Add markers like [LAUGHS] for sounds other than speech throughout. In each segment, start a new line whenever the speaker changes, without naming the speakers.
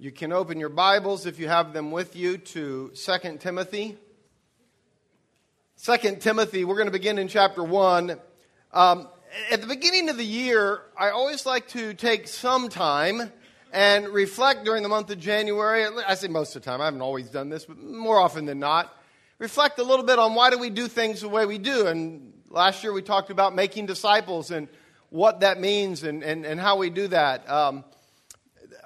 You can open your Bibles if you have them with you to 2 Timothy. 2 Timothy, we're going to begin in chapter 1. Um, at the beginning of the year, I always like to take some time and reflect during the month of January. I say most of the time, I haven't always done this, but more often than not. Reflect a little bit on why do we do things the way we do. And last year we talked about making disciples and what that means and, and, and how we do that. Um,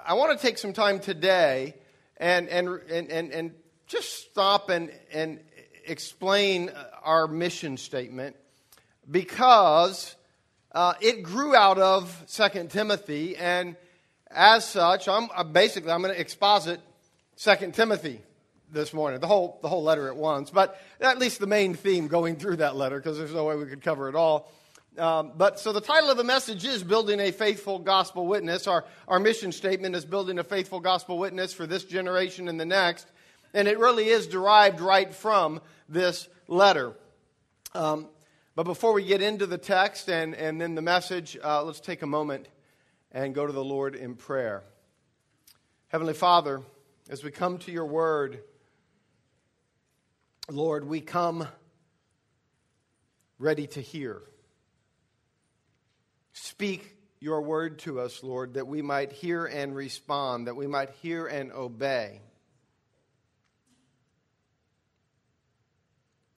I want to take some time today and, and, and, and, and just stop and, and explain our mission statement because uh, it grew out of 2 Timothy, and as such, I'm uh, basically I'm going to exposit 2 Timothy this morning, the whole, the whole letter at once, but at least the main theme going through that letter because there's no way we could cover it all. Um, but so the title of the message is Building a Faithful Gospel Witness. Our, our mission statement is Building a Faithful Gospel Witness for this generation and the next. And it really is derived right from this letter. Um, but before we get into the text and, and then the message, uh, let's take a moment and go to the Lord in prayer. Heavenly Father, as we come to your word, Lord, we come ready to hear. Speak your word to us, Lord, that we might hear and respond, that we might hear and obey.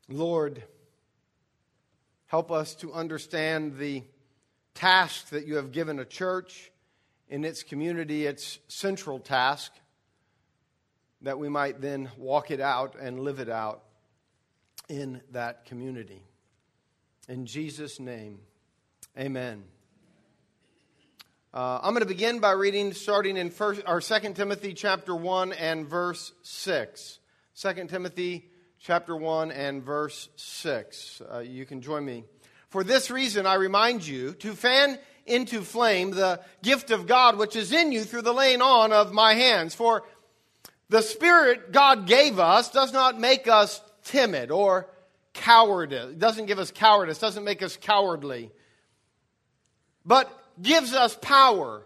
Lord, help us to understand the task that you have given a church in its community, its central task, that we might then walk it out and live it out in that community. In Jesus' name, amen. Uh, I'm going to begin by reading, starting in first, or 2 Timothy chapter 1 and verse 6. 2 Timothy chapter 1 and verse 6. Uh, you can join me. For this reason, I remind you to fan into flame the gift of God which is in you through the laying on of my hands. For the Spirit God gave us does not make us timid or cowardice. It doesn't give us cowardice, doesn't make us cowardly. But gives us power,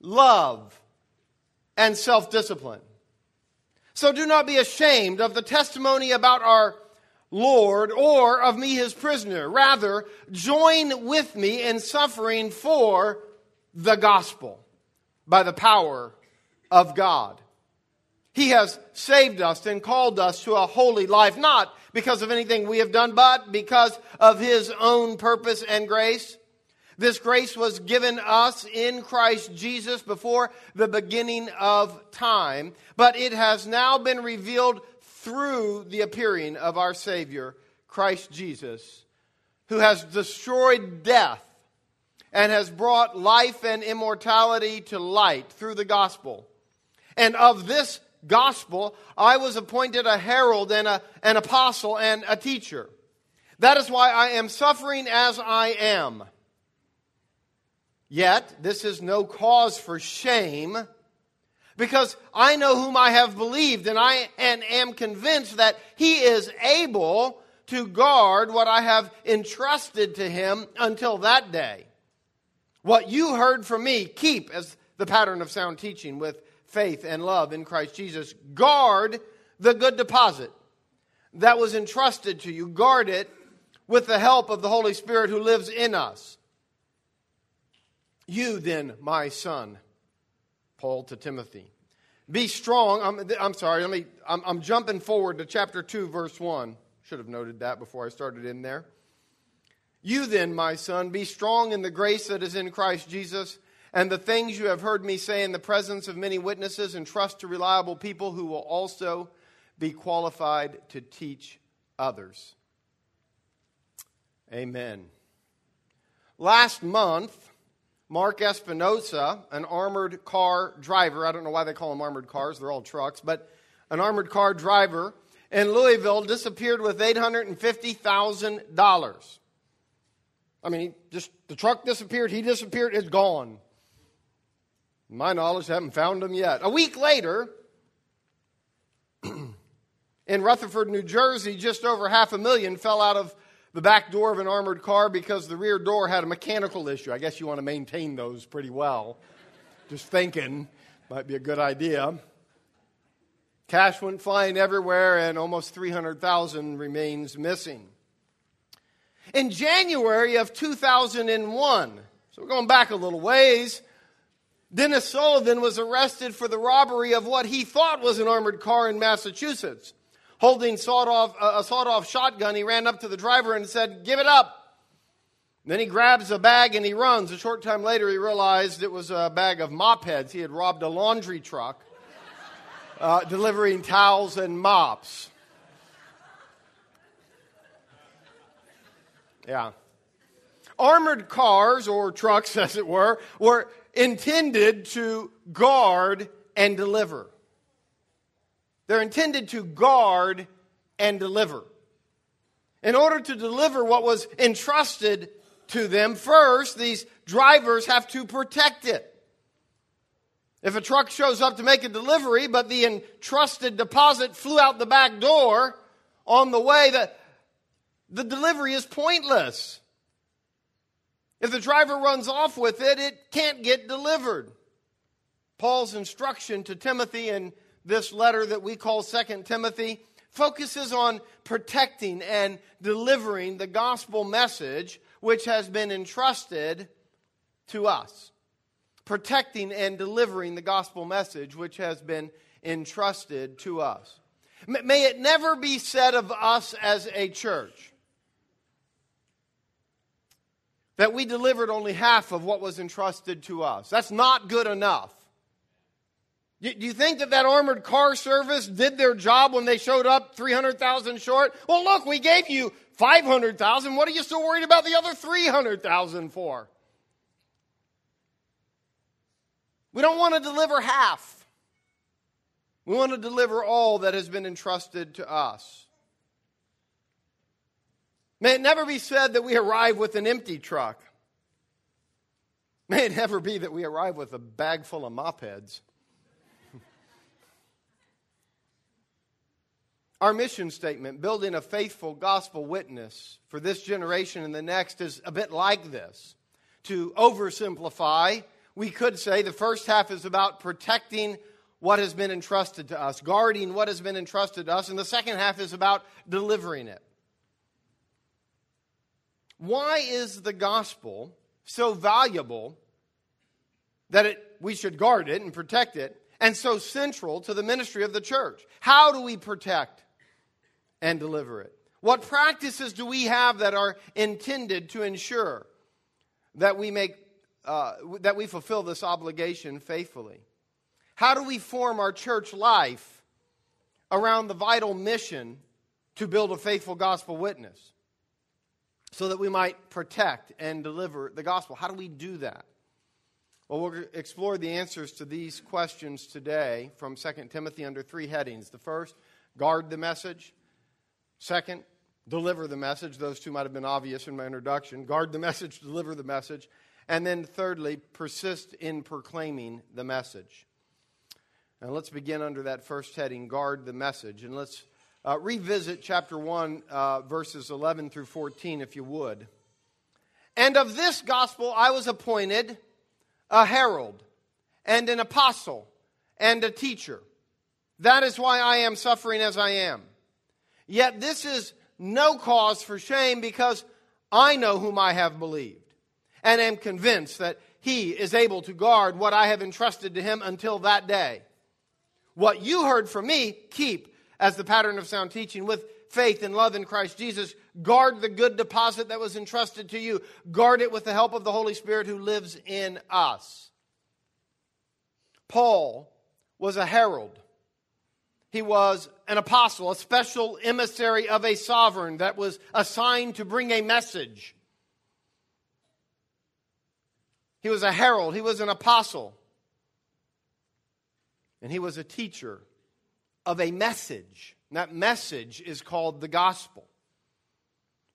love, and self discipline. So do not be ashamed of the testimony about our Lord or of me, his prisoner. Rather, join with me in suffering for the gospel by the power of God. He has saved us and called us to a holy life, not because of anything we have done, but because of his own purpose and grace. This grace was given us in Christ Jesus before the beginning of time, but it has now been revealed through the appearing of our Savior, Christ Jesus, who has destroyed death and has brought life and immortality to light through the gospel. And of this gospel, I was appointed a herald and a, an apostle and a teacher. That is why I am suffering as I am. Yet, this is no cause for shame because I know whom I have believed and I and am convinced that he is able to guard what I have entrusted to him until that day. What you heard from me, keep as the pattern of sound teaching with faith and love in Christ Jesus. Guard the good deposit that was entrusted to you. Guard it with the help of the Holy Spirit who lives in us. You then, my son, Paul to Timothy, be strong. I'm, I'm sorry, let me, I'm, I'm jumping forward to chapter 2, verse 1. Should have noted that before I started in there. You then, my son, be strong in the grace that is in Christ Jesus, and the things you have heard me say in the presence of many witnesses, and trust to reliable people who will also be qualified to teach others. Amen. Last month, Mark Espinosa, an armored car driver, I don't know why they call them armored cars, they're all trucks, but an armored car driver in Louisville disappeared with $850,000. I mean, just the truck disappeared, he disappeared, it's gone. my knowledge, haven't found him yet. A week later, [CLEARS THROAT] in Rutherford, New Jersey, just over half a million fell out of the back door of an armored car because the rear door had a mechanical issue. I guess you want to maintain those pretty well. Just thinking. Might be a good idea. Cash went flying everywhere, and almost 300,000 remains missing. In January of 2001, so we're going back a little ways, Dennis Sullivan was arrested for the robbery of what he thought was an armored car in Massachusetts. Holding sawed off, a sawed off shotgun, he ran up to the driver and said, Give it up. Then he grabs a bag and he runs. A short time later, he realized it was a bag of mop heads. He had robbed a laundry truck uh, delivering towels and mops. Yeah. Armored cars, or trucks [LAUGHS] as it were, were intended to guard and deliver. They're intended to guard and deliver. In order to deliver what was entrusted to them, first, these drivers have to protect it. If a truck shows up to make a delivery, but the entrusted deposit flew out the back door on the way, that the delivery is pointless. If the driver runs off with it, it can't get delivered. Paul's instruction to Timothy in this letter that we call Second Timothy focuses on protecting and delivering the gospel message which has been entrusted to us protecting and delivering the gospel message which has been entrusted to us. May it never be said of us as a church that we delivered only half of what was entrusted to us. That's not good enough. Do you think that that armored car service did their job when they showed up 300,000 short? Well, look, we gave you 500,000. What are you still worried about the other 300,000 for? We don't want to deliver half. We want to deliver all that has been entrusted to us. May it never be said that we arrive with an empty truck. May it never be that we arrive with a bag full of mop heads. Our mission statement, building a faithful gospel witness for this generation and the next, is a bit like this. To oversimplify, we could say the first half is about protecting what has been entrusted to us, guarding what has been entrusted to us, and the second half is about delivering it. Why is the gospel so valuable that it, we should guard it and protect it, and so central to the ministry of the church? How do we protect and deliver it? What practices do we have that are intended to ensure that we make uh, that we fulfill this obligation faithfully? How do we form our church life around the vital mission to build a faithful gospel witness so that we might protect and deliver the gospel? How do we do that? Well, we'll explore the answers to these questions today from 2 Timothy under three headings. The first, guard the message. Second, deliver the message. Those two might have been obvious in my introduction. Guard the [LAUGHS] message, deliver the message. And then, thirdly, persist in proclaiming the message. And let's begin under that first heading guard the message. And let's uh, revisit chapter 1, uh, verses 11 through 14, if you would. And of this gospel I was appointed a herald and an apostle and a teacher. That is why I am suffering as I am. Yet this is no cause for shame because I know whom I have believed and am convinced that he is able to guard what I have entrusted to him until that day. What you heard from me, keep as the pattern of sound teaching with faith and love in Christ Jesus. Guard the good deposit that was entrusted to you. Guard it with the help of the Holy Spirit who lives in us. Paul was a herald. He was an apostle, a special emissary of a sovereign that was assigned to bring a message. He was a herald, he was an apostle, and he was a teacher of a message. And that message is called the gospel.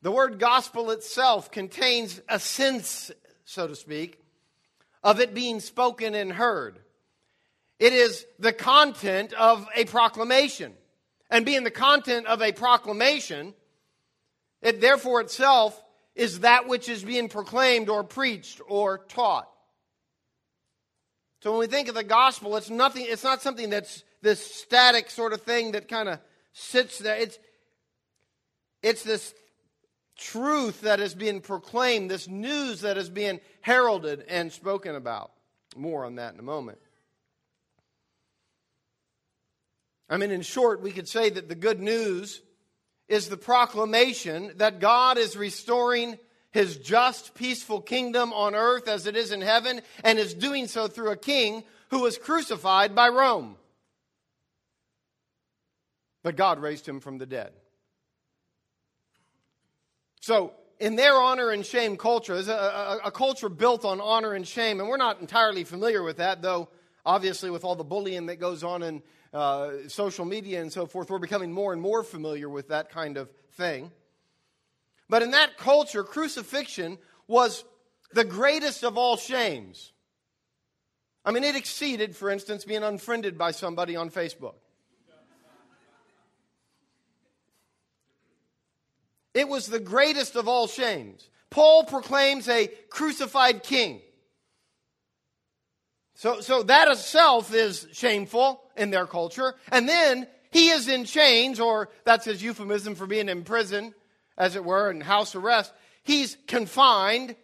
The word gospel itself contains a sense, so to speak, of it being spoken and heard. It is the content of a proclamation. And being the content of a proclamation, it therefore itself is that which is being proclaimed or preached or taught. So when we think of the gospel, it's nothing, it's not something that's this static sort of thing that kind of sits there. It's, it's this truth that is being proclaimed, this news that is being heralded and spoken about. More on that in a moment. I mean, in short, we could say that the good news is the proclamation that God is restoring his just, peaceful kingdom on earth as it is in heaven, and is doing so through a king who was crucified by Rome. But God raised him from the dead. So, in their honor and shame culture, is a, a, a, culture built on honor and shame, and we're not entirely familiar with that, though obviously with all the bullying that goes on in uh, social media and so forth, we're becoming more and more familiar with that kind of thing. But in that culture, crucifixion was the greatest of all shames. I mean, it exceeded, for instance, being unfriended by somebody on Facebook. It was the greatest of all shames. Paul proclaims a crucified king. So, so that itself is shameful in their culture. And then he is in chains, or that's his euphemism for being in prison, as it were, in house arrest. He's confined,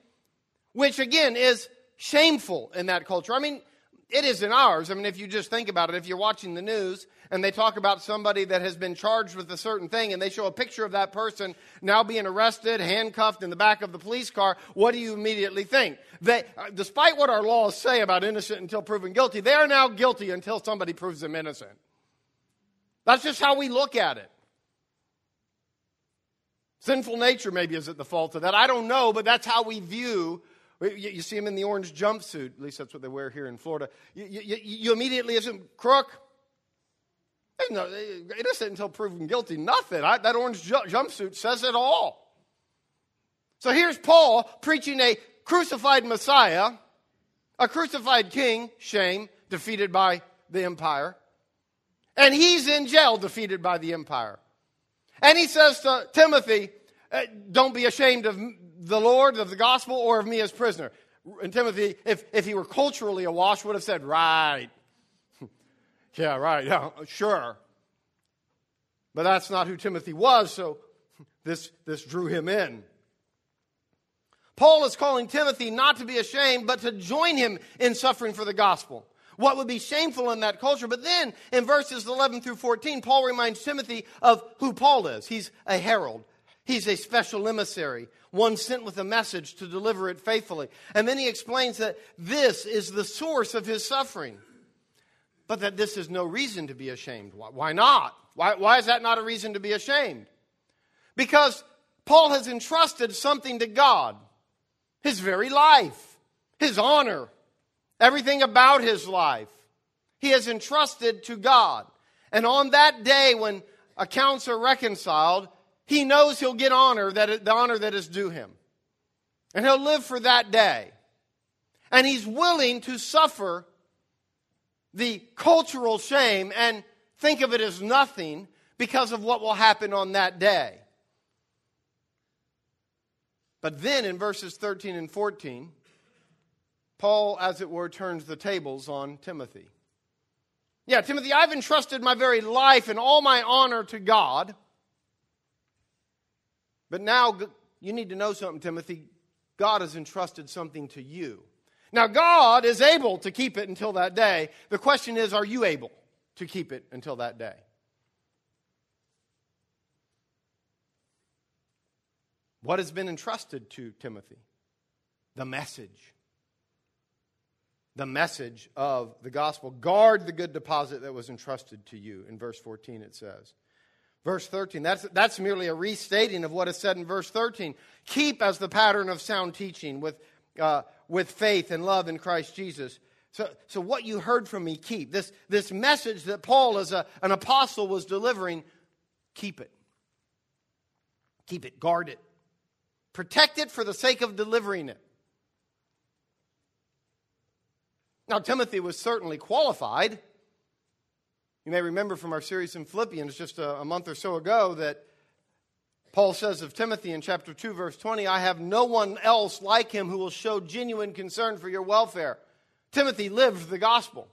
which again is shameful in that culture. I mean, it is in ours. I mean, if you just think about it, if you're watching the news and they talk about somebody that has been charged with a certain thing and they show a picture of that person now being arrested, handcuffed in the back of the police car, what do you immediately think? They, uh, despite what our laws say about innocent until proven guilty, they are now guilty until somebody proves them innocent. That's just how we look at it. Sinful nature maybe is at the fault of that. I don't know, but that's how we view you see them in the orange jumpsuit. At least that's what they wear here in Florida. You, you, you immediately assume, crook. No, innocent until proven guilty. Nothing. I, that orange ju- jumpsuit says it all. So here's Paul preaching a crucified Messiah, a crucified king, shame, defeated by the empire. And he's in jail, defeated by the empire. And he says to Timothy, uh, Don't be ashamed of the Lord, of the gospel, or of me as prisoner. And Timothy, if, if he were culturally awash, would have said, Right. Yeah, right. Yeah, sure. But that's not who Timothy was, so this, this drew him in. Paul is calling Timothy not to be ashamed, but to join him in suffering for the gospel. What would be shameful in that culture. But then in verses 11 through 14, Paul reminds Timothy of who Paul is. He's a herald, He's a special emissary, one sent with a message to deliver it faithfully. And then he explains that this is the source of his suffering, but that this is no reason to be ashamed. Why not? Why, why is that not a reason to be ashamed? Because Paul has entrusted something to God his very life, his honor, everything about his life. He has entrusted to God. And on that day when accounts are reconciled, he knows he'll get honor that the honor that is due him. And he'll live for that day. And he's willing to suffer the cultural shame and think of it as nothing because of what will happen on that day. But then in verses 13 and 14, Paul, as it were, turns the tables on Timothy. Yeah, Timothy, I've entrusted my very life and all my honor to God. But now you need to know something, Timothy. God has entrusted something to you. Now, God is able to keep it until that day. The question is, are you able to keep it until that day? What has been entrusted to Timothy? The message. The message of the gospel. Guard the good deposit that was entrusted to you. In verse 14, it says. Verse 13, that's, that's merely a restating of what is said in verse 13. Keep as the pattern of sound teaching with, uh, with faith and love in Christ Jesus. So, so what you heard from me, keep. This, this message that Paul, as a, an apostle, was delivering, keep it. Keep it, guard it. Protect it for the sake of delivering it. Now, Timothy was certainly qualified. You may remember from our series in Philippians just a, a, month or so ago that Paul says of Timothy in chapter 2, verse 20, I have no one else like him who will show genuine concern for your welfare. Timothy lived the gospel.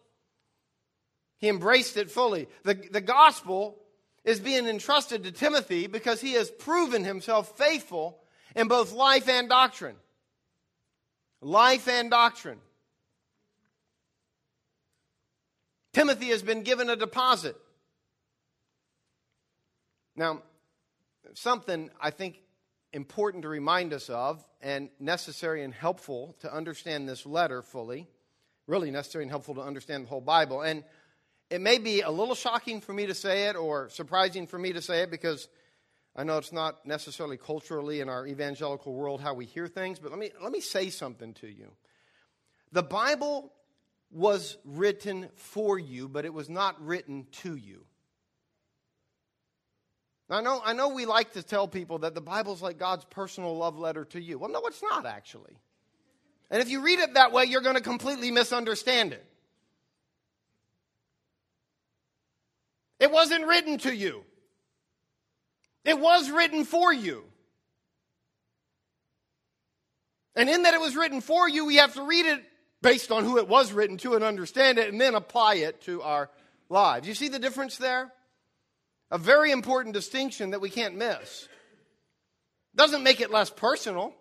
He embraced it fully. The, the gospel is being entrusted to Timothy because he has proven himself faithful in both life and doctrine. Life and doctrine. Timothy has been given a deposit. Now, something I think important to remind us of, and necessary and helpful to understand this letter fully, really necessary and helpful to understand the whole Bible. And it may be a little shocking for me to say it or surprising for me to say it because I know it's not necessarily culturally in our evangelical world how we hear things, but let me, let me say something to you. The Bible was written for you, but it was not written to you. I know, I know we like to tell people that the Bible's like God's personal love letter to you. Well, no, it's not actually. And if you read it that way, you're going to completely misunderstand it. It wasn't written to you, it was written for you. And in that it was written for you, we have to read it based on who it was written to and understand it and then apply it to our lives. You see the difference there? A very important distinction that we can't miss. Doesn't make it less personal,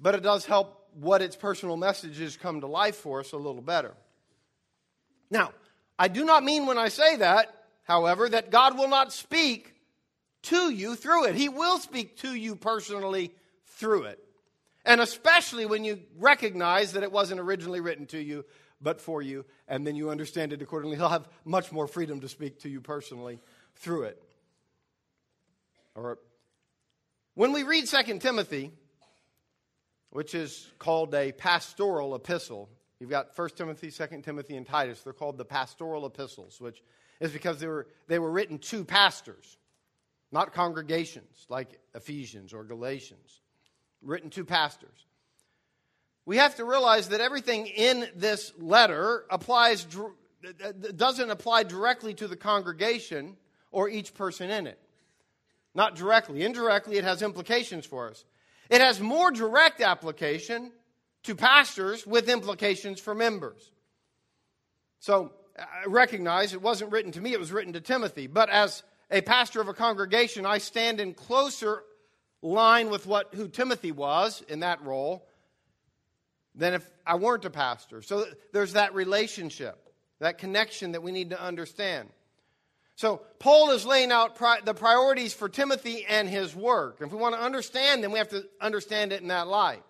but it does help what its personal messages come to life for us a little better. Now, I do not mean when I say that, however, that God will not speak to you through it. He will speak to you personally through it. And especially when you recognize that it wasn't originally written to you but for you, and then you understand it accordingly. He'll have much more freedom to speak to you personally through it. All right. When we read 2 Timothy, which is called a pastoral epistle, you've got 1 Timothy, 2 Timothy, and Titus. They're called the pastoral epistles, which is because they were, they were written to pastors, not congregations like Ephesians or Galatians. Written to pastors we have to realize that everything in this letter applies doesn't apply directly to the congregation or each person in it. Not directly. Indirectly, it has implications for us. It has more direct application to pastors with implications for members. So I recognize it wasn't written to me, it was written to Timothy. But as a pastor of a congregation, I stand in closer line with what who Timothy was in that role than if I weren't a pastor. So there's that relationship, that connection that we need to understand. So Paul is laying out pri- the priorities for Timothy and his work. If we want to understand them, we have to understand it in that light.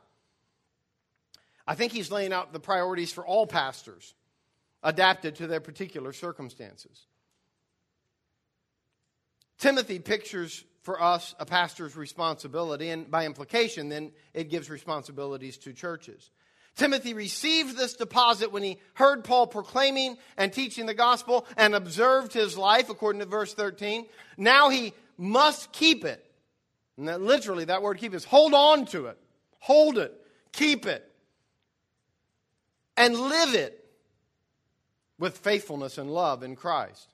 I think he's laying out the priorities for all pastors, adapted to their particular circumstances. Timothy pictures for us a pastor's responsibility, and by implication, then it gives responsibilities to churches. Timothy received this deposit when he heard Paul proclaiming and teaching the gospel and observed his life, according to verse 13. Now he must keep it. And that literally, that word keep is hold on to it, hold it, keep it, and live it with faithfulness and love in Christ.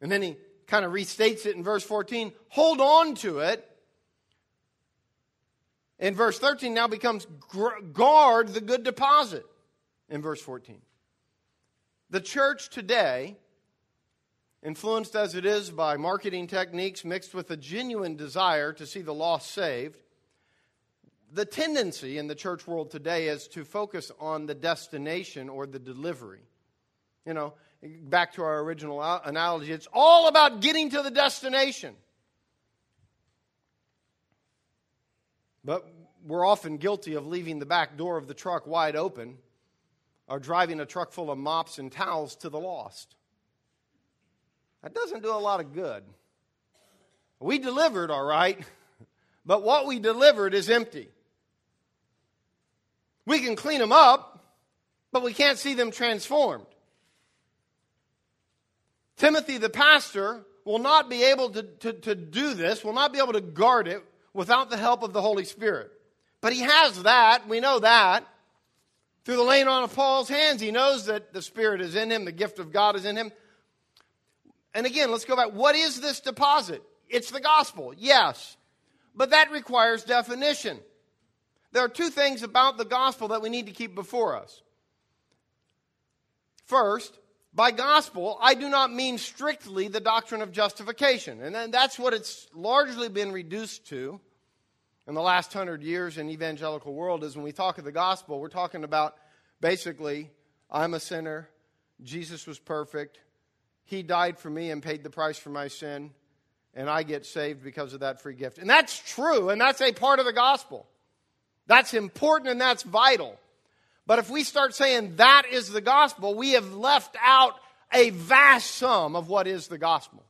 And then he kind of restates it in verse 14 hold on to it in verse 13 now becomes guard the good deposit in verse 14. The church today, influenced as it is by marketing techniques mixed with a genuine desire to see the lost saved, the tendency in the church world today is to focus on the destination or the delivery. You know, back to our original analogy, it's all about getting to the destination. But we're often guilty of leaving the back door of the truck wide open or driving a truck full of mops and towels to the lost. That doesn't do a lot of good. We delivered, all right, [LAUGHS] but what we delivered is empty. We can clean them up, but we can't see them transformed. Timothy, the pastor, will not be able to, to, to do this, will not be able to guard it without the help of the Holy Spirit. But he has that. We know that. Through the laying on of Paul's hands, he knows that the Spirit is in him, the gift of God is in him. And again, let's go back. What is this deposit? It's the gospel, yes. But that requires definition. there are two things about the gospel that we need to keep before us. First, by gospel, I do not mean strictly the doctrine of justification. And that's what it's largely been reduced to in the last hundred years in evangelical world is when we talk of the gospel, we're talking about basically, I'm a sinner, Jesus was perfect, he died for me and paid the price for my sin, and I get saved because of that free gift. And that's true, and that's a part of the gospel. That's important and that's vital. But if we start saying that is the gospel, we have left out a vast sum of what is the gospel.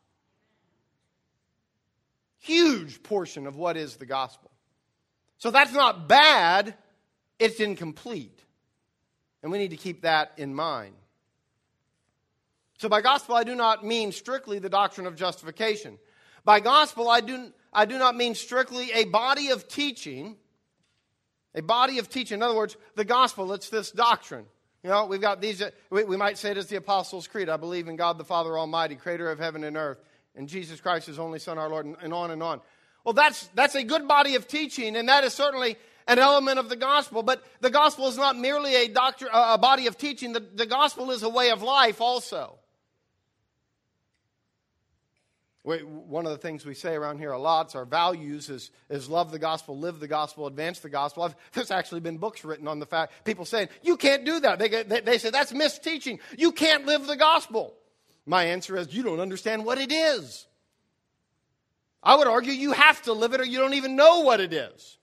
Huge portion of what is the gospel. So that's not bad, it's incomplete. And we need to keep that in mind. So by gospel, I do not mean strictly the doctrine of justification. By gospel, I do, I do not mean strictly a body of teaching a body of teaching. In other words, the gospel, it's this doctrine. You know, we've got these, uh, we, we might say it as the Apostles' Creed. I believe in God the Father Almighty, creator of heaven and earth, and Jesus Christ, his only Son, our Lord, and, and on and on. Well, that's, that's a good body of teaching, and that is certainly an element of the gospel. But the gospel is not merely a, doctor, a body of teaching, the, the gospel is a way of life also. One of the things we say around here a lot, is our values is, is love the gospel, live the gospel, advance the gospel. I've, [LAUGHS] there's actually been books written on the fact, people saying, you can't do that. They, they, they say, that's misteaching. You can't live the gospel. My answer is, you don't understand what it is. I would argue you have to live it or you don't even know what it is.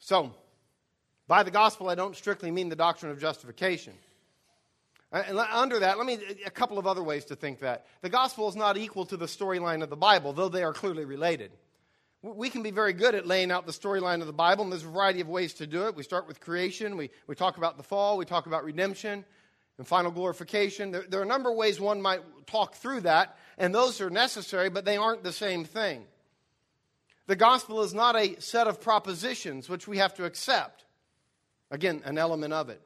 So, by the gospel, I don't strictly mean the doctrine of justification. Uh, and under that, let me a couple of other ways to think that. The gospel is not equal to the storyline of the Bible, though they are clearly related. We can be very good at laying out the storyline of the Bible, and there's a variety of ways to do it. We start with creation, we, we talk about the fall, we talk about redemption and final glorification. There, there are a number of ways one might talk through that, and those are necessary, but they aren't the same thing. The gospel is not a set of propositions which we have to accept. Again, an element of it.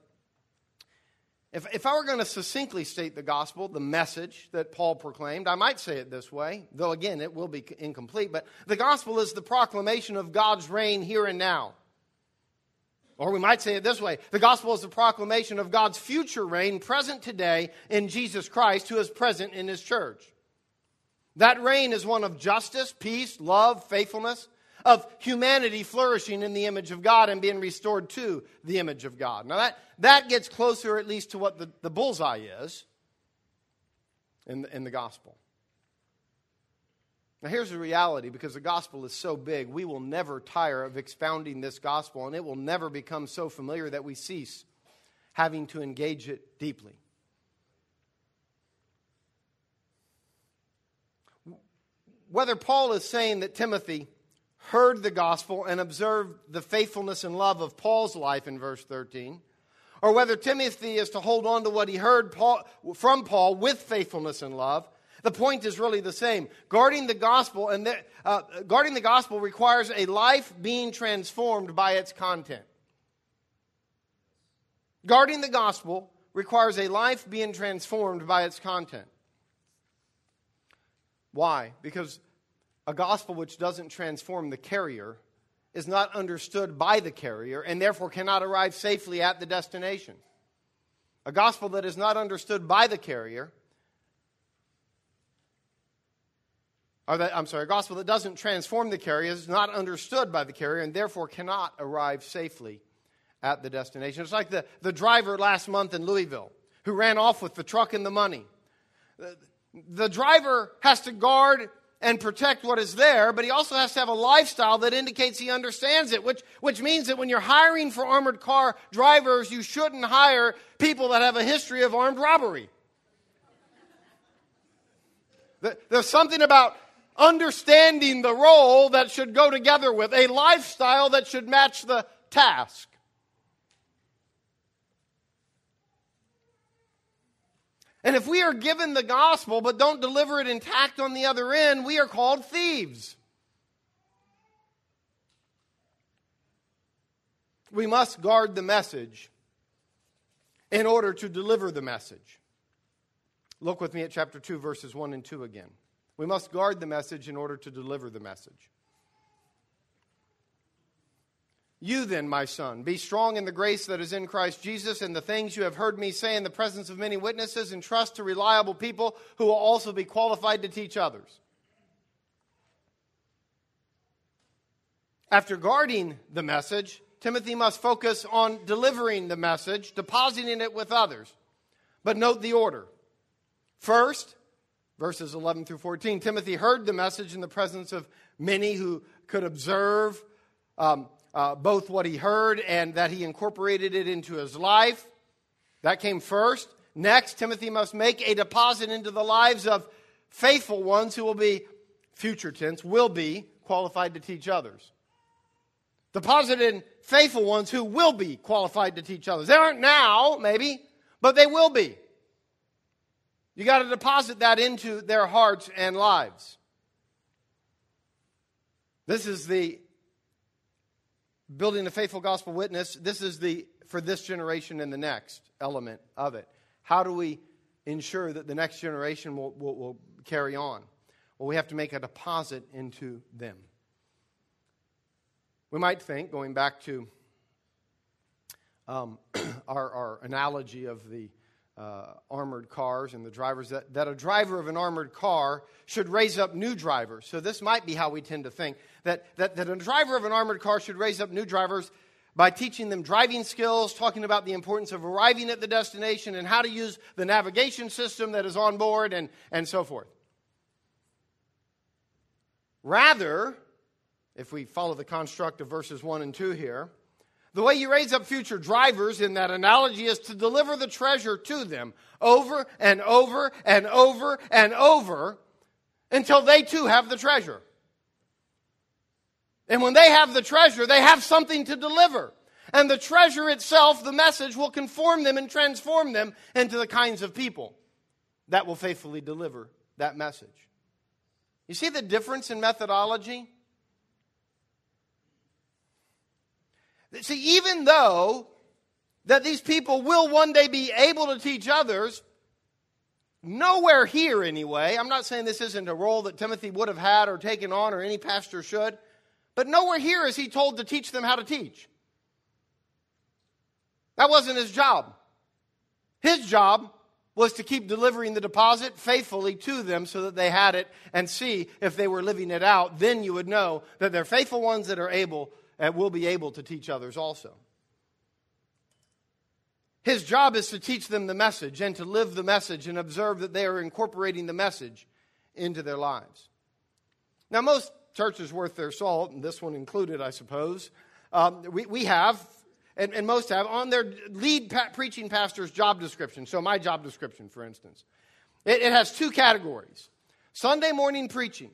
If, if I were going to succinctly state the gospel, the message that Paul proclaimed, I might say it this way, though again, it will be incomplete. But the gospel is the proclamation of God's reign here and now. Or we might say it this way the gospel is the proclamation of God's future reign present today in Jesus Christ, who is present in his church. That reign is one of justice, peace, love, faithfulness, of humanity flourishing in the image of God and being restored to the image of God. Now, that, that gets closer at least to what the, the bullseye is in the, in the gospel. Now, here's the reality because the gospel is so big, we will never tire of expounding this gospel, and it will never become so familiar that we cease having to engage it deeply. Whether Paul is saying that Timothy heard the gospel and observed the faithfulness and love of Paul's life in verse 13, or whether Timothy is to hold on to what he heard Paul, from Paul with faithfulness and love, the point is really the same. Guarding the gospel and the, uh, guarding the gospel requires a life being transformed by its content. Guarding the gospel requires a life being transformed by its content. Why? Because a gospel which doesn't transform the carrier is not understood by the carrier and therefore cannot arrive safely at the destination. A gospel that is not understood by the carrier, or that, I'm sorry, a gospel that doesn't transform the carrier is not understood by the carrier and therefore cannot arrive safely at the destination. It's like the, the driver last month in Louisville who ran off with the truck and the money. The, the driver has to guard and protect what is there, but he also has to have a lifestyle that indicates he understands it, which, which means that when you're hiring for armored car drivers, you shouldn't hire people that have a history of armed robbery. There's something about understanding the role that should go together with a lifestyle that should match the task. And if we are given the gospel but don't deliver it intact on the other end, we are called thieves. We must guard the message in order to deliver the message. Look with me at chapter 2, verses 1 and 2 again. We must guard the message in order to deliver the message. You then, my son, be strong in the grace that is in Christ Jesus, and the things you have heard me say in the presence of many witnesses, and trust to reliable people who will also be qualified to teach others. After guarding the message, Timothy must focus on delivering the message, depositing it with others. But note the order. First, verses 11 through 14, Timothy heard the message in the presence of many who could observe um, uh, both what he heard and that he incorporated it into his life. That came first. Next, Timothy must make a deposit into the lives of faithful ones who will be, future tense, will be qualified to teach others. Deposit in faithful ones who will be qualified to teach others. They aren't now, maybe, but they will be. You got to deposit that into their hearts and lives. This is the building a faithful gospel witness. This is the for this generation and the next element of it. How do we ensure that the next generation will, will, will carry on? Well, we have to make a deposit into them. We might think, going back to um, [CLEARS THROAT] our, our analogy of the uh, armored cars and the drivers that, that a driver of an armored car should raise up new drivers. So, this might be how we tend to think that, that, that a driver of an armored car should raise up new drivers by teaching them driving skills, talking about the importance of arriving at the destination and how to use the navigation system that is on board and, and so forth. Rather, if we follow the construct of verses 1 and 2 here, the way you raise up future drivers in that analogy is to deliver the treasure to them over and over and over and over until they too have the treasure. And when they have the treasure, they have something to deliver. And the treasure itself, the message, will conform them and transform them into the kinds of people that will faithfully deliver that message. You see the difference in methodology? See, even though that these people will one day be able to teach others, nowhere here anyway, I'm not saying this isn't a role that Timothy would have had or taken on or any pastor should, but nowhere here is he told to teach them how to teach. That wasn't his job. His job was to keep delivering the deposit faithfully to them so that they had it and see if they were living it out. Then you would know that they're faithful ones that are able and will be able to teach others also. His job is to teach them the message and to live the message and observe that they are incorporating the message into their lives. Now, most churches worth their salt, and this one included, I suppose, um, we, we have, and, and, most have, on their lead pa- preaching pastor's job description. So, my job description, for instance, it, it has two categories Sunday morning preaching.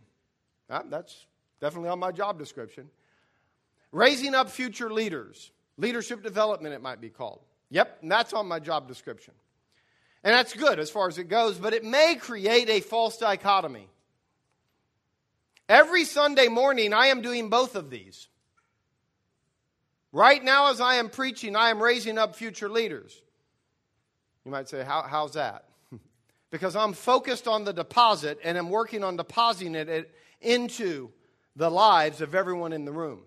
Uh, that's definitely on my job description. Raising up future leaders. Leadership development, it might be called. Yep, and that's on my job description. And that's good as far as it goes, but it may create a false dichotomy. Every Sunday morning, I am doing both of these. Right now, as I am preaching, I am raising up future leaders. You might say, How, How's that? [LAUGHS] because I'm focused on the deposit and I'm working on depositing it into the lives of everyone in the room.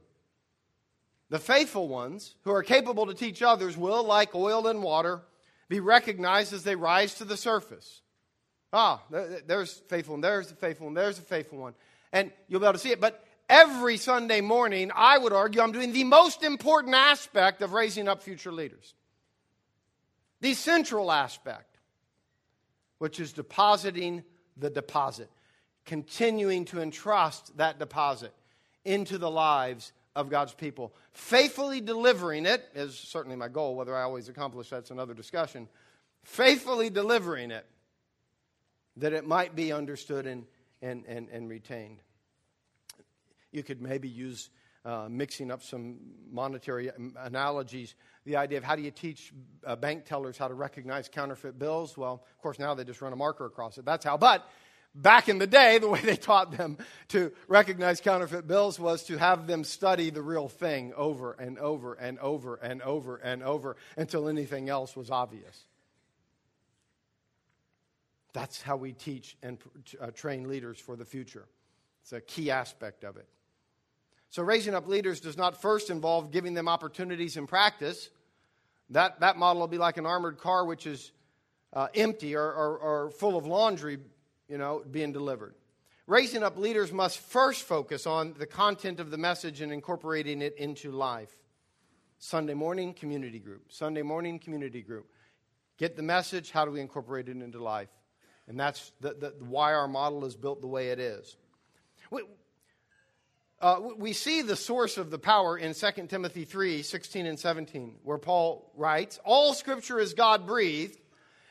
The faithful ones who are capable to teach others will, like oil and water, be recognized as they rise to the surface. Ah, there's faithful one, there's the faithful one, there's the faithful one. And you'll be able to see it. But every Sunday morning, I would argue I'm doing the most important aspect of raising up future leaders. The central aspect, which is depositing the deposit, continuing to entrust that deposit into the lives of God's people. Faithfully delivering it is certainly my goal. Whether I always accomplish that's another discussion. Faithfully delivering it that it might be understood and, and, and, and retained. You could maybe use uh, mixing up some monetary analogies. The idea of how do you teach uh, bank tellers how to recognize counterfeit bills? Well, of course, now they just run a marker across it. That's how. But Back in the day, the way they taught them to recognize counterfeit bills was to have them study the real thing over and over and over and over and over until anything else was obvious. That's how we teach and uh, train leaders for the future. It's a key aspect of it. So, raising up leaders does not first involve giving them opportunities in practice. That, that model will be like an armored car which is uh, empty or, or, or full of laundry, you know, being delivered. Raising up leaders must first focus on the content of the message and incorporating it into life. Sunday morning community group. Sunday morning community group. Get the message. How do we incorporate it into life? And that's the, the, why our model is built the way it is. We, uh, we see the source of the power in 2 Timothy 3 16 and 17, where Paul writes, All scripture is God breathed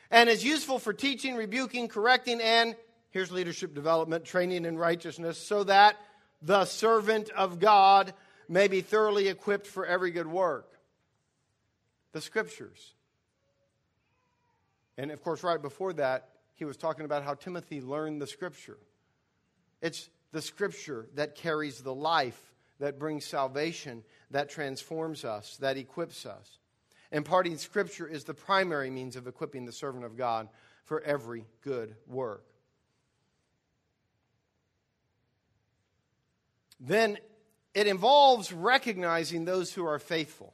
and is useful for teaching, rebuking, correcting, and here's leadership development, training in righteousness, so that the servant of God may be thoroughly equipped for every good work. The scriptures. And of course, right before that, he was talking about how Timothy learned the scripture. It's the scripture that carries the life, that brings salvation, that transforms us, that equips us. Imparting scripture is the primary means of equipping the servant of God for every good work. Then it involves recognizing those who are faithful.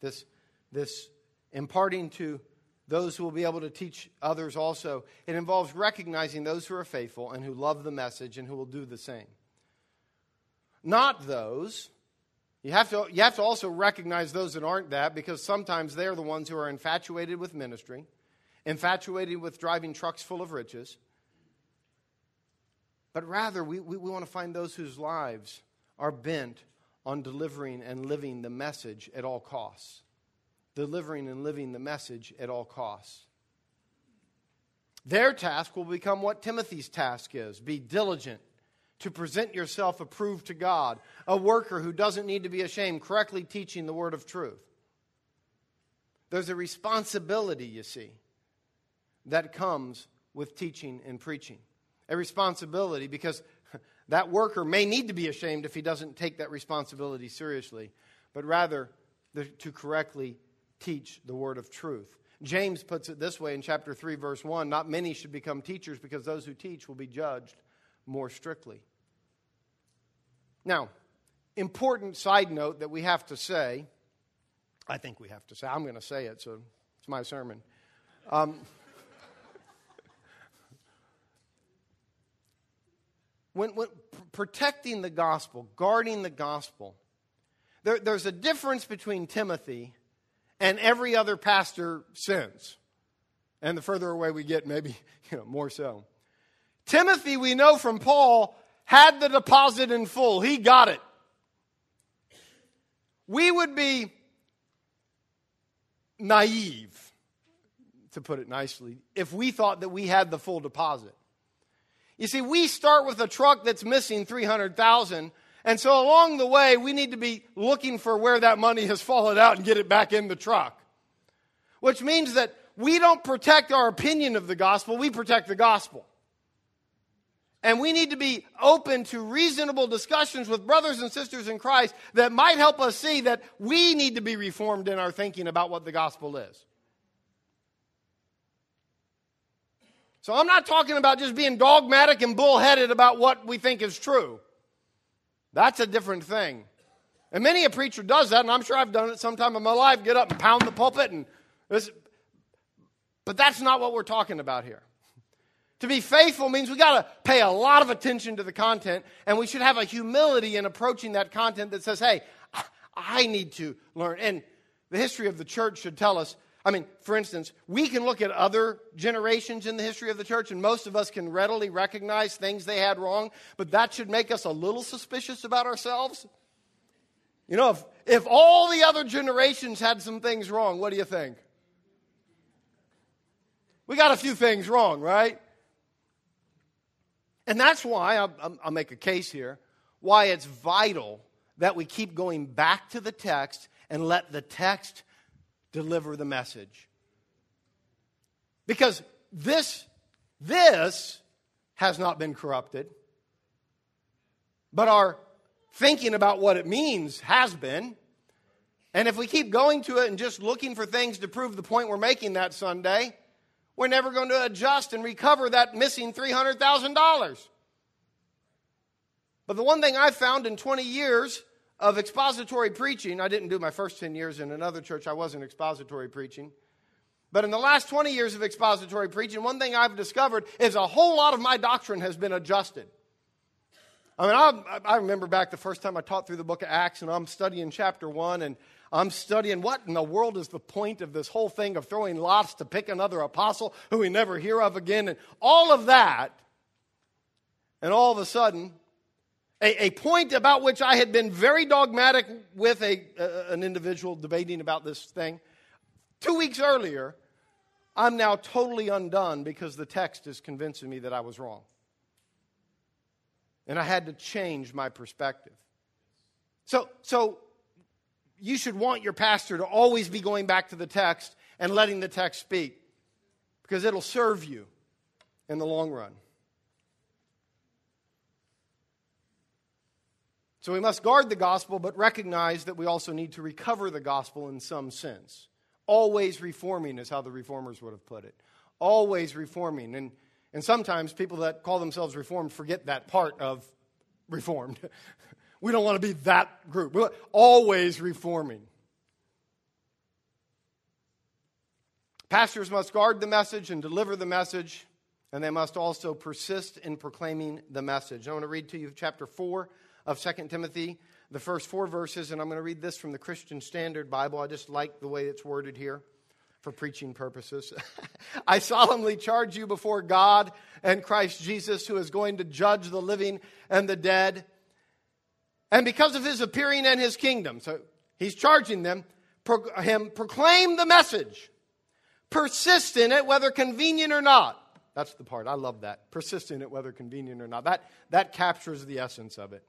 This, this imparting to those who will be able to teach others also. It involves recognizing those who are faithful and who love the message and who will do the same. Not those. You have, to, you have to also recognize those that aren't that because sometimes they're the ones who are infatuated with ministry, infatuated with driving trucks full of riches. But rather, we, we, we want to find those whose lives are bent on delivering and living the message at all costs delivering and living the message at all costs. Their task will become what Timothy's task is be diligent to present yourself approved to God, a worker who doesn't need to be ashamed, correctly teaching the word of truth. There's a responsibility, you see, that comes with teaching and preaching. A responsibility because [LAUGHS] that worker may need to be ashamed if he doesn't take that responsibility seriously, but rather to correctly teach the word of truth. James puts it this way in chapter 3, verse 1 Not many should become teachers because those who teach will be judged more strictly. Now, important side note that we have to say, I think we have to say, I'm going to say it, so it's my sermon. Um, when, when protecting the gospel, guarding the gospel, there, there's a difference between Timothy and every other pastor since. And the further away we get, maybe [LAUGHS] you know, more so. Timothy, we know from Paul, had the deposit in full. He got it. We would be naive, to put it nicely, if we thought that we had the full deposit. You see, we start with a truck that's missing 300,000 and so along the way, we need to be looking for where that money has fallen out and get it back in the truck. Which means that we don't protect our opinion of the gospel, we protect the gospel. And we need to be open to reasonable discussions with brothers and sisters in Christ that might help us see that we need to be reformed in our thinking about what the gospel is. So I'm not talking about just being dogmatic and bullheaded about what we think is true. That's a different thing. And many a preacher does that, and I'm sure I've done it sometime in my life, get up and pound the pulpit and this, but that's not what we're talking about here. [LAUGHS] To be faithful means we got to pay a lot of attention to the content, and we should have a humility in approaching that content that says, hey, I need to learn. And the history of the church should tell us I mean, for instance, we can look at other generations in the history of the church, and most of us can readily recognize things they had wrong, but that should make us a little suspicious about ourselves. You know, if, if all the other generations had some things wrong, what do you think? We got a few things wrong, right? And that's why, I'll, I'll make a case here, why it's vital that we keep going back to the text and let the text deliver the message. Because this, this has not been corrupted, but our thinking about what it means has been. And if we keep going to it and just looking for things to prove the point we're making that Sunday, we're never going to adjust and recover that missing $300,000. But the one thing I've found in 20 years of expository preaching, I didn't do my first 10 years in another church, I wasn't expository preaching. But in the last 20 years of expository preaching, one thing I've discovered is a whole lot of my doctrine has been adjusted. I mean, I, I, remember back the first time I taught through the book of Acts, and I'm studying chapter one, and I'm studying what in the world is the point of this whole thing of throwing lots to pick another apostle who we never hear of again, and all of that. And all of a sudden, a, a point about which I had been very dogmatic with a, uh, an individual debating about this thing, two weeks earlier, I'm now totally undone because the text is convincing me that I was wrong. And I had to change my perspective. So, so you should want your pastor to always be going back to the text and letting the text speak because it'll serve you in the long run. So we must guard the gospel, but recognize that we also need to recover the gospel in some sense. Always reforming is how the reformers would have put it. Always reforming. And and sometimes people that call themselves reformed forget that part of reformed. [LAUGHS] we don't want to be that group. We're always reforming. Pastors must guard the message and deliver the message, and they must also persist in proclaiming the message. I want to read to you chapter 4 of 2 Timothy, the first four verses, and I'm going to read this from the Christian Standard Bible. I just like the way it's worded here for preaching purposes. [LAUGHS] I solemnly charge you before God and Christ Jesus, who is going to judge the living and the dead. And because of his appearing and his kingdom, so he's charging them, pro- him proclaim the message. Persist in it, whether convenient or not. That's the part. I love that. Persist in it, whether convenient or not. That, that captures the essence of it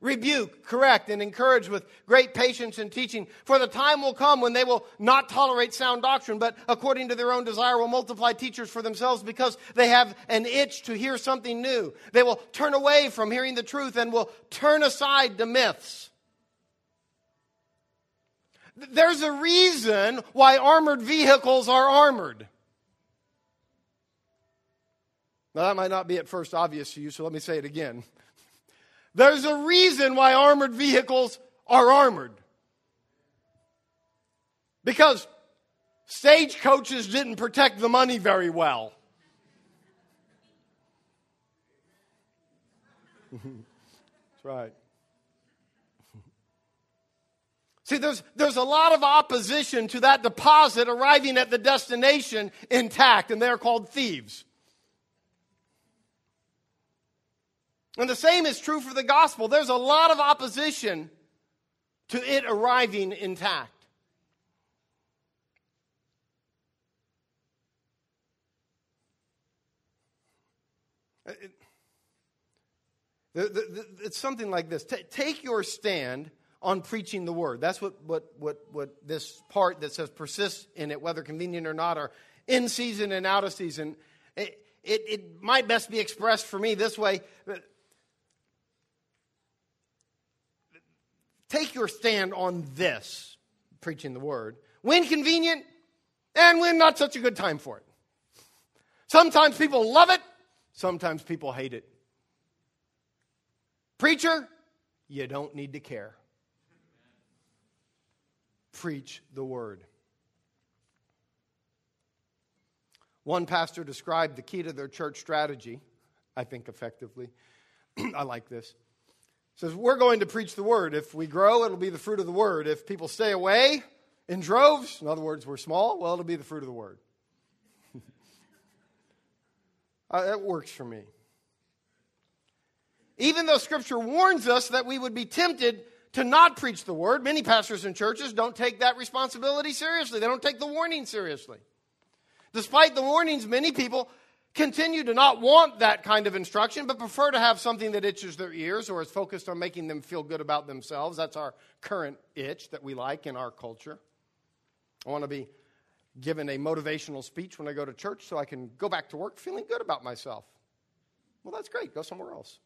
rebuke, correct, and encourage with great patience and teaching. For the time will come when they will not tolerate sound doctrine, but according to their own desire will multiply teachers for themselves because they have an itch to hear something new. They will turn away from hearing the truth and will turn aside to myths. There's a reason why armored vehicles are armored. Now, that might not be at first obvious to you, so let me say it again. There's a reason why armored vehicles are armored. Because stagecoaches didn't protect the money very well. [LAUGHS] That's right. [LAUGHS] See, there's, there's a lot of opposition to that deposit arriving at the destination intact, and they're called thieves. And the same is true for the gospel. There's a lot of opposition to it arriving intact. Uh, it's something like this take your stand on preaching the word. That's what, what, what, what this part that says persist in it, whether convenient or not, or in season and out of season. It, it, it might best be expressed for me this way take your stand on this, preaching the word, when convenient and when not such a good time for it. Sometimes people love it, sometimes people hate it. Preacher, you don't need to care. Preach the word. One pastor described the key to their church strategy, I think effectively. [CLEARS THROAT] I like this says, We're going to preach the word. If we grow, it'll be the fruit of the word. If people stay away in droves, in other words, we're small, well, it'll be the fruit of the word. [LAUGHS] uh, that works for me. Even though Scripture warns us that we would be tempted to not preach the word, many pastors and churches don't take that responsibility seriously. They don't take the warning seriously. Despite the warnings, many people continue to not want that kind of instruction, but prefer to have something that itches their ears or is focused on making them feel good about themselves. That's our current itch that we like in our culture. I want to be given a motivational speech when I go to church so I can go back to work feeling good about myself. Well, that's great. Go somewhere else.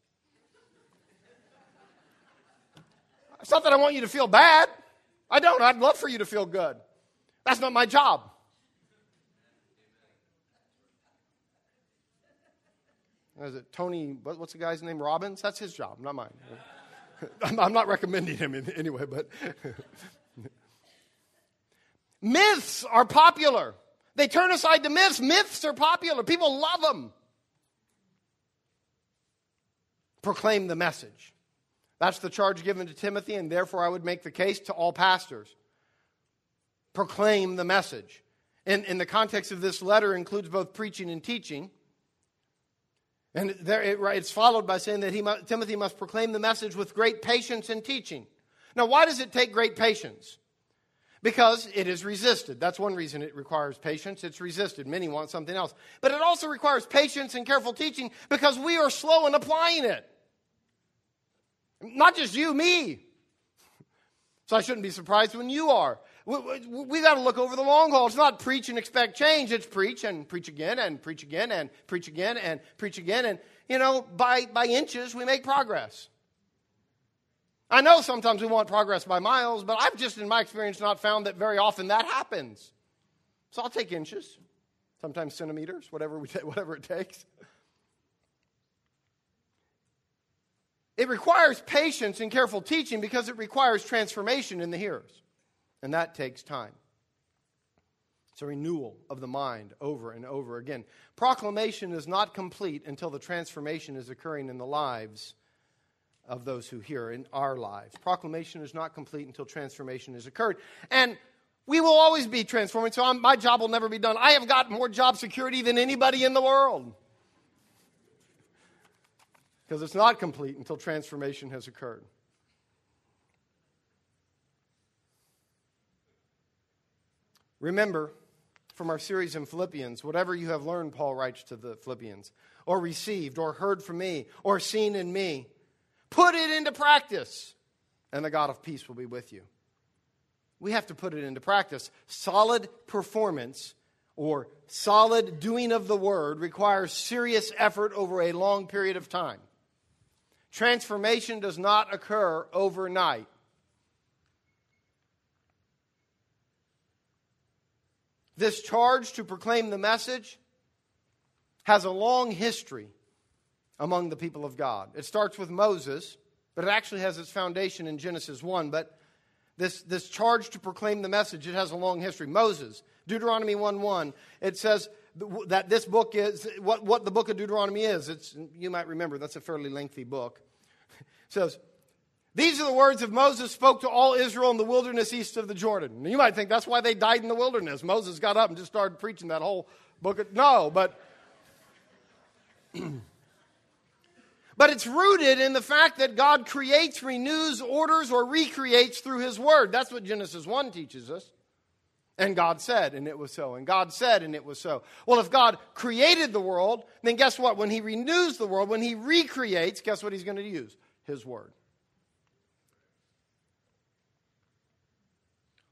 It's not that I want you to feel bad. I don't. I'd love for you to feel good. That's not my job. Is it Tony? What, what's the guy's name? Robbins? That's his job, not mine. [LAUGHS] I'm, I'm not recommending him in, anyway, but. [LAUGHS] myths are popular. They turn aside the myths. Myths are popular. People love them. Proclaim the message. That's the charge given to Timothy, and therefore I would make the case to all pastors. Proclaim the message. And in the context of this letter includes both preaching and teaching. And there it, it's followed by saying that he, Timothy must proclaim the message with great patience and teaching. Now, why does it take great patience? Because it is resisted. That's one reason it requires patience. It's resisted. Many want something else. But it also requires patience and careful teaching because we are slow in applying it. Not just you, me. [LAUGHS] So I shouldn't be surprised when you are. We, we, got to look over the long haul. It's not preach and expect change. It's preach and preach again and preach again and preach again and preach again. And, you know, by, by inches, we make progress. I know sometimes we want progress by miles, but I've just, in my experience, not found that very often that happens. So I'll take inches, sometimes centimeters, whatever, we t- whatever it takes. It requires patience and careful teaching because it requires transformation in the hearers. And that takes time. It's a renewal of the mind over and over again. Proclamation is not complete until the transformation is occurring in the lives of those who hear, in our lives. Proclamation is not complete until transformation has occurred. And we will always be transforming, so I'm, my job will never be done. I have got more job security than anybody in the world because it's not complete until transformation has occurred. Remember from our series in Philippians, whatever you have learned, Paul writes to the Philippians, or received, or heard from me, or seen in me, put it into practice, and the God of peace will be with you. We have to put it into practice. Solid performance or solid doing of the word requires serious effort over a long period of time. Transformation does not occur overnight. This charge to proclaim the message has a long history among the people of God. It starts with Moses, but it actually has its foundation in Genesis 1. But this, this charge to proclaim the message, it has a long history. Moses, Deuteronomy 1 1, it says that this book is what, what the book of Deuteronomy is. It's, you might remember, that's a fairly lengthy book. [LAUGHS] It says, These are the words of Moses spoke to all Israel in the wilderness east of the Jordan. you might think that's why they died in the wilderness. Moses got up and just started preaching that whole book. Of, no, but. [CLEARS THROAT] But it's rooted in the fact that God creates, renews, orders, or recreates through His Word. That's what Genesis 1 teaches us. And God said, and it was so. And God said, and it was so. Well, if God created the world, then guess what? When He renews the world, when He recreates, guess what He's going to use? His Word.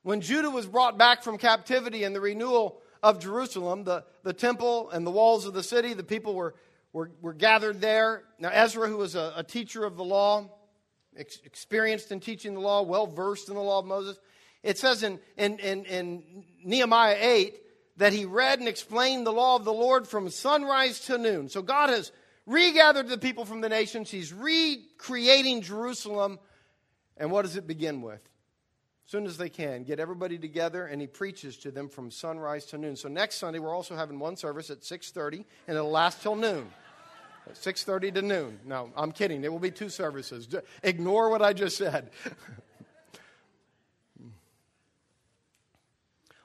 When Judah was brought back from captivity and the renewal of Jerusalem, the, the temple and the walls of the city, the people were, were, were gathered there. Now, Ezra, who was a, a teacher of the law, ex- experienced in teaching the law, well versed in the law of Moses, it says in, in, in, in Nehemiah 8 that he read and explained the law of the Lord from sunrise to noon. So God has regathered the people from the nations. He's recreating Jerusalem. And what does it begin with? Soon as they can, get everybody together, and he preaches to them from sunrise to noon. So next Sunday, we're also having one service at 6.30, and it'll last till noon. 6.30 to noon. No, I'm kidding. There will be two services. Ignore what I just said. [LAUGHS]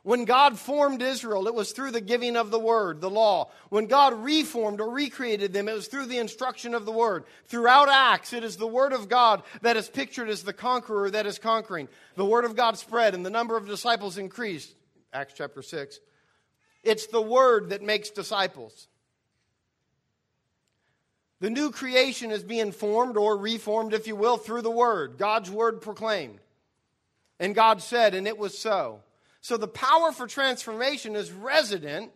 When God formed Israel, it was through the giving of the word, the law. When God reformed or recreated them, it was through the instruction of the word. Throughout Acts, it is the word of God that is pictured as the conqueror that is conquering. The word of God spread and the number of disciples increased. Acts chapter 6. It's the word that makes disciples. The new creation is being formed or reformed, if you will, through the word. God's word proclaimed. And God said, and it was so. So the power for transformation is resident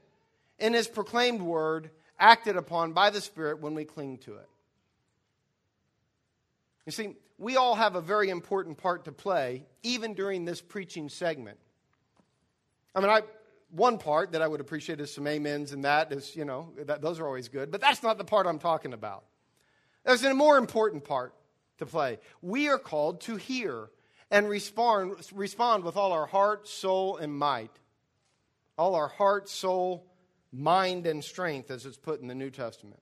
in his proclaimed word, acted upon by the Spirit when we cling to it. You see, we all have a very important part to play, even during this preaching segment. I mean, I, one part that I would appreciate is some amens, and that is, you know, that, those are always good. But that's not the part I'm talking about. There's a more important part to play. We are called to hear and respond, respond with all our heart, soul, and might. All our heart, soul, mind, and strength, as it's put in the New Testament.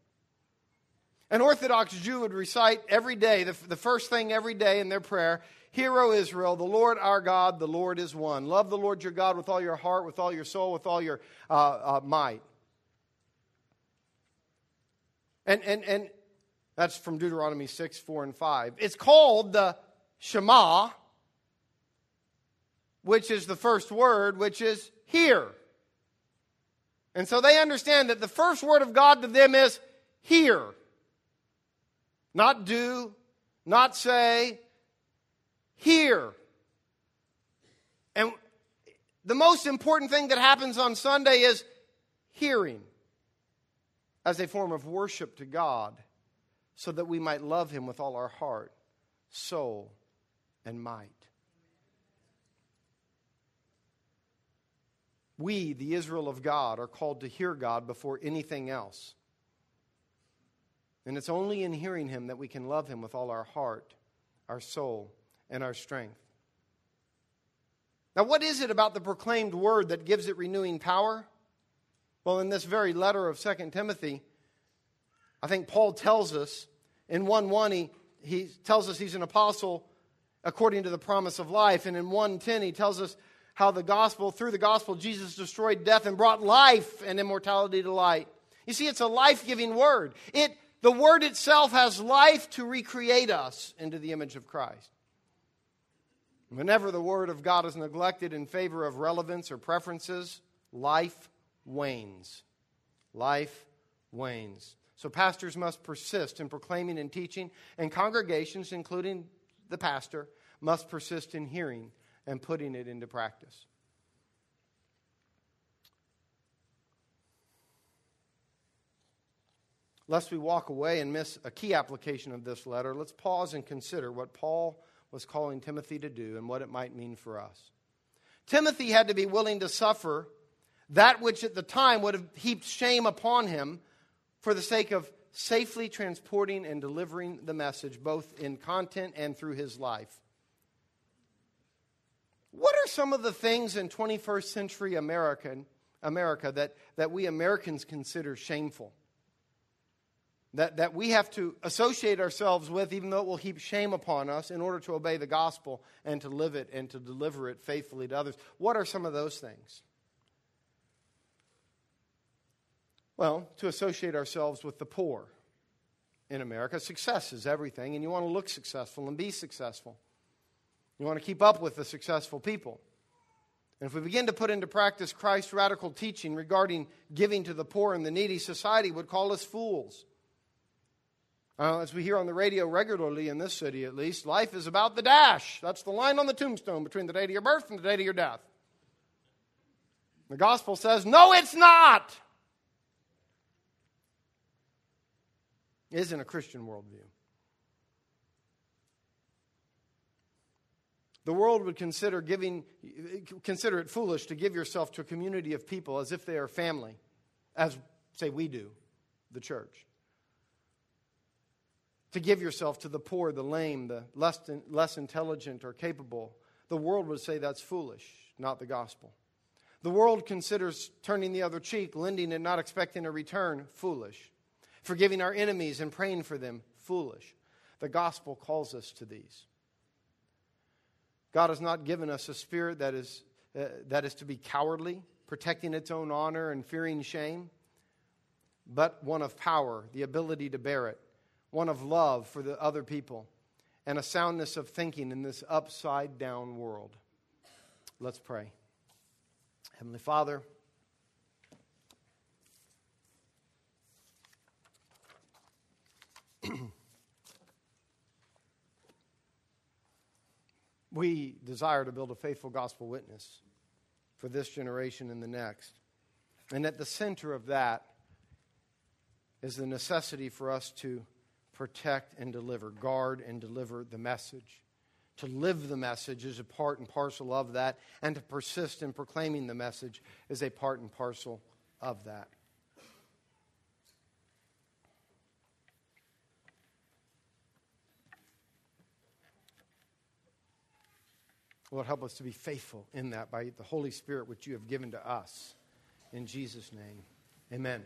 An Orthodox Jew would recite every day, the, the first thing every day in their prayer Hear, O Israel, the Lord our God, the Lord is one. Love the Lord your God with all your heart, with all your soul, with all your uh, uh, might. And, and, and that's from Deuteronomy 6, 4, and 5. It's called the Shema, which is the first word, which is hear. And so they understand that the first word of God to them is hear. Not do, not say, hear. And the most important thing that happens on Sunday is hearing as a form of worship to God so that we might love Him with all our heart, soul, and might. We, the Israel of God, are called to hear God before anything else. And it's only in hearing Him that we can love Him with all our heart, our soul, and our strength. Now, what is it about the proclaimed word that gives it renewing power? Well, in this very letter of 2 Timothy, I think Paul tells us in 1 1, he, he tells us he's an apostle according to the promise of life. And in 110, he tells us how the gospel, through the gospel, Jesus destroyed death and brought life and immortality to light. You see, it's a life giving word. It, the word itself has life to recreate us into the image of Christ. Whenever the Word of God is neglected in favor of relevance or preferences, life wanes. Life wanes. So, pastors must persist in proclaiming and teaching, and congregations, including the pastor, must persist in hearing and putting it into practice. Lest we walk away and miss a key application of this letter, let's pause and consider what Paul was calling Timothy to do and what it might mean for us. Timothy had to be willing to suffer that which at the time would have heaped shame upon him for the sake of safely transporting and delivering the message, both in content and through his life. Are some of the things in 21st century American, America that, that we Americans consider shameful? that, that we have to associate ourselves with, even though it will heap shame upon us, in order to obey the gospel and to live it and to deliver it faithfully to others. What are some of those things? Well, to associate ourselves with the poor in America. Success is everything, and you want to look successful and be successful. You want to keep up with the successful people. And if we begin to put into practice Christ's radical teaching regarding giving to the poor and the needy, society would call us fools. Uh, as we hear on the radio regularly in this city, at least, life is about the dash. That's the line on the tombstone between the date of your birth and the date of your death. The gospel says, no, it's not. Isn't a Christian worldview. The world would consider giving consider it foolish to give yourself to a community of people as if they are family, as say we do, the church to give yourself to the poor, the lame, the less, less intelligent or capable. The world would say that's foolish, not the gospel. The world considers turning the other cheek, lending and not expecting a return, foolish. Forgiving our enemies and praying for them, foolish. The gospel calls us to these. God has not given us a spirit that is, uh, that is to be cowardly, protecting its own honor and fearing shame, but one of power, the ability to bear it one of love for the other people, and a soundness of thinking in this upside down world. Let's pray. Heavenly Father, [CLEARS THROAT] we desire to build a faithful gospel witness for this generation and the next. And at the center of that is the necessity for us to protect and deliver, guard and deliver the message, To live the message is a part and parcel of that, and to persist in proclaiming the message is a part and parcel of that. Lord, help us to be faithful in that by the Holy Spirit which you have given to us. In Jesus' name, amen.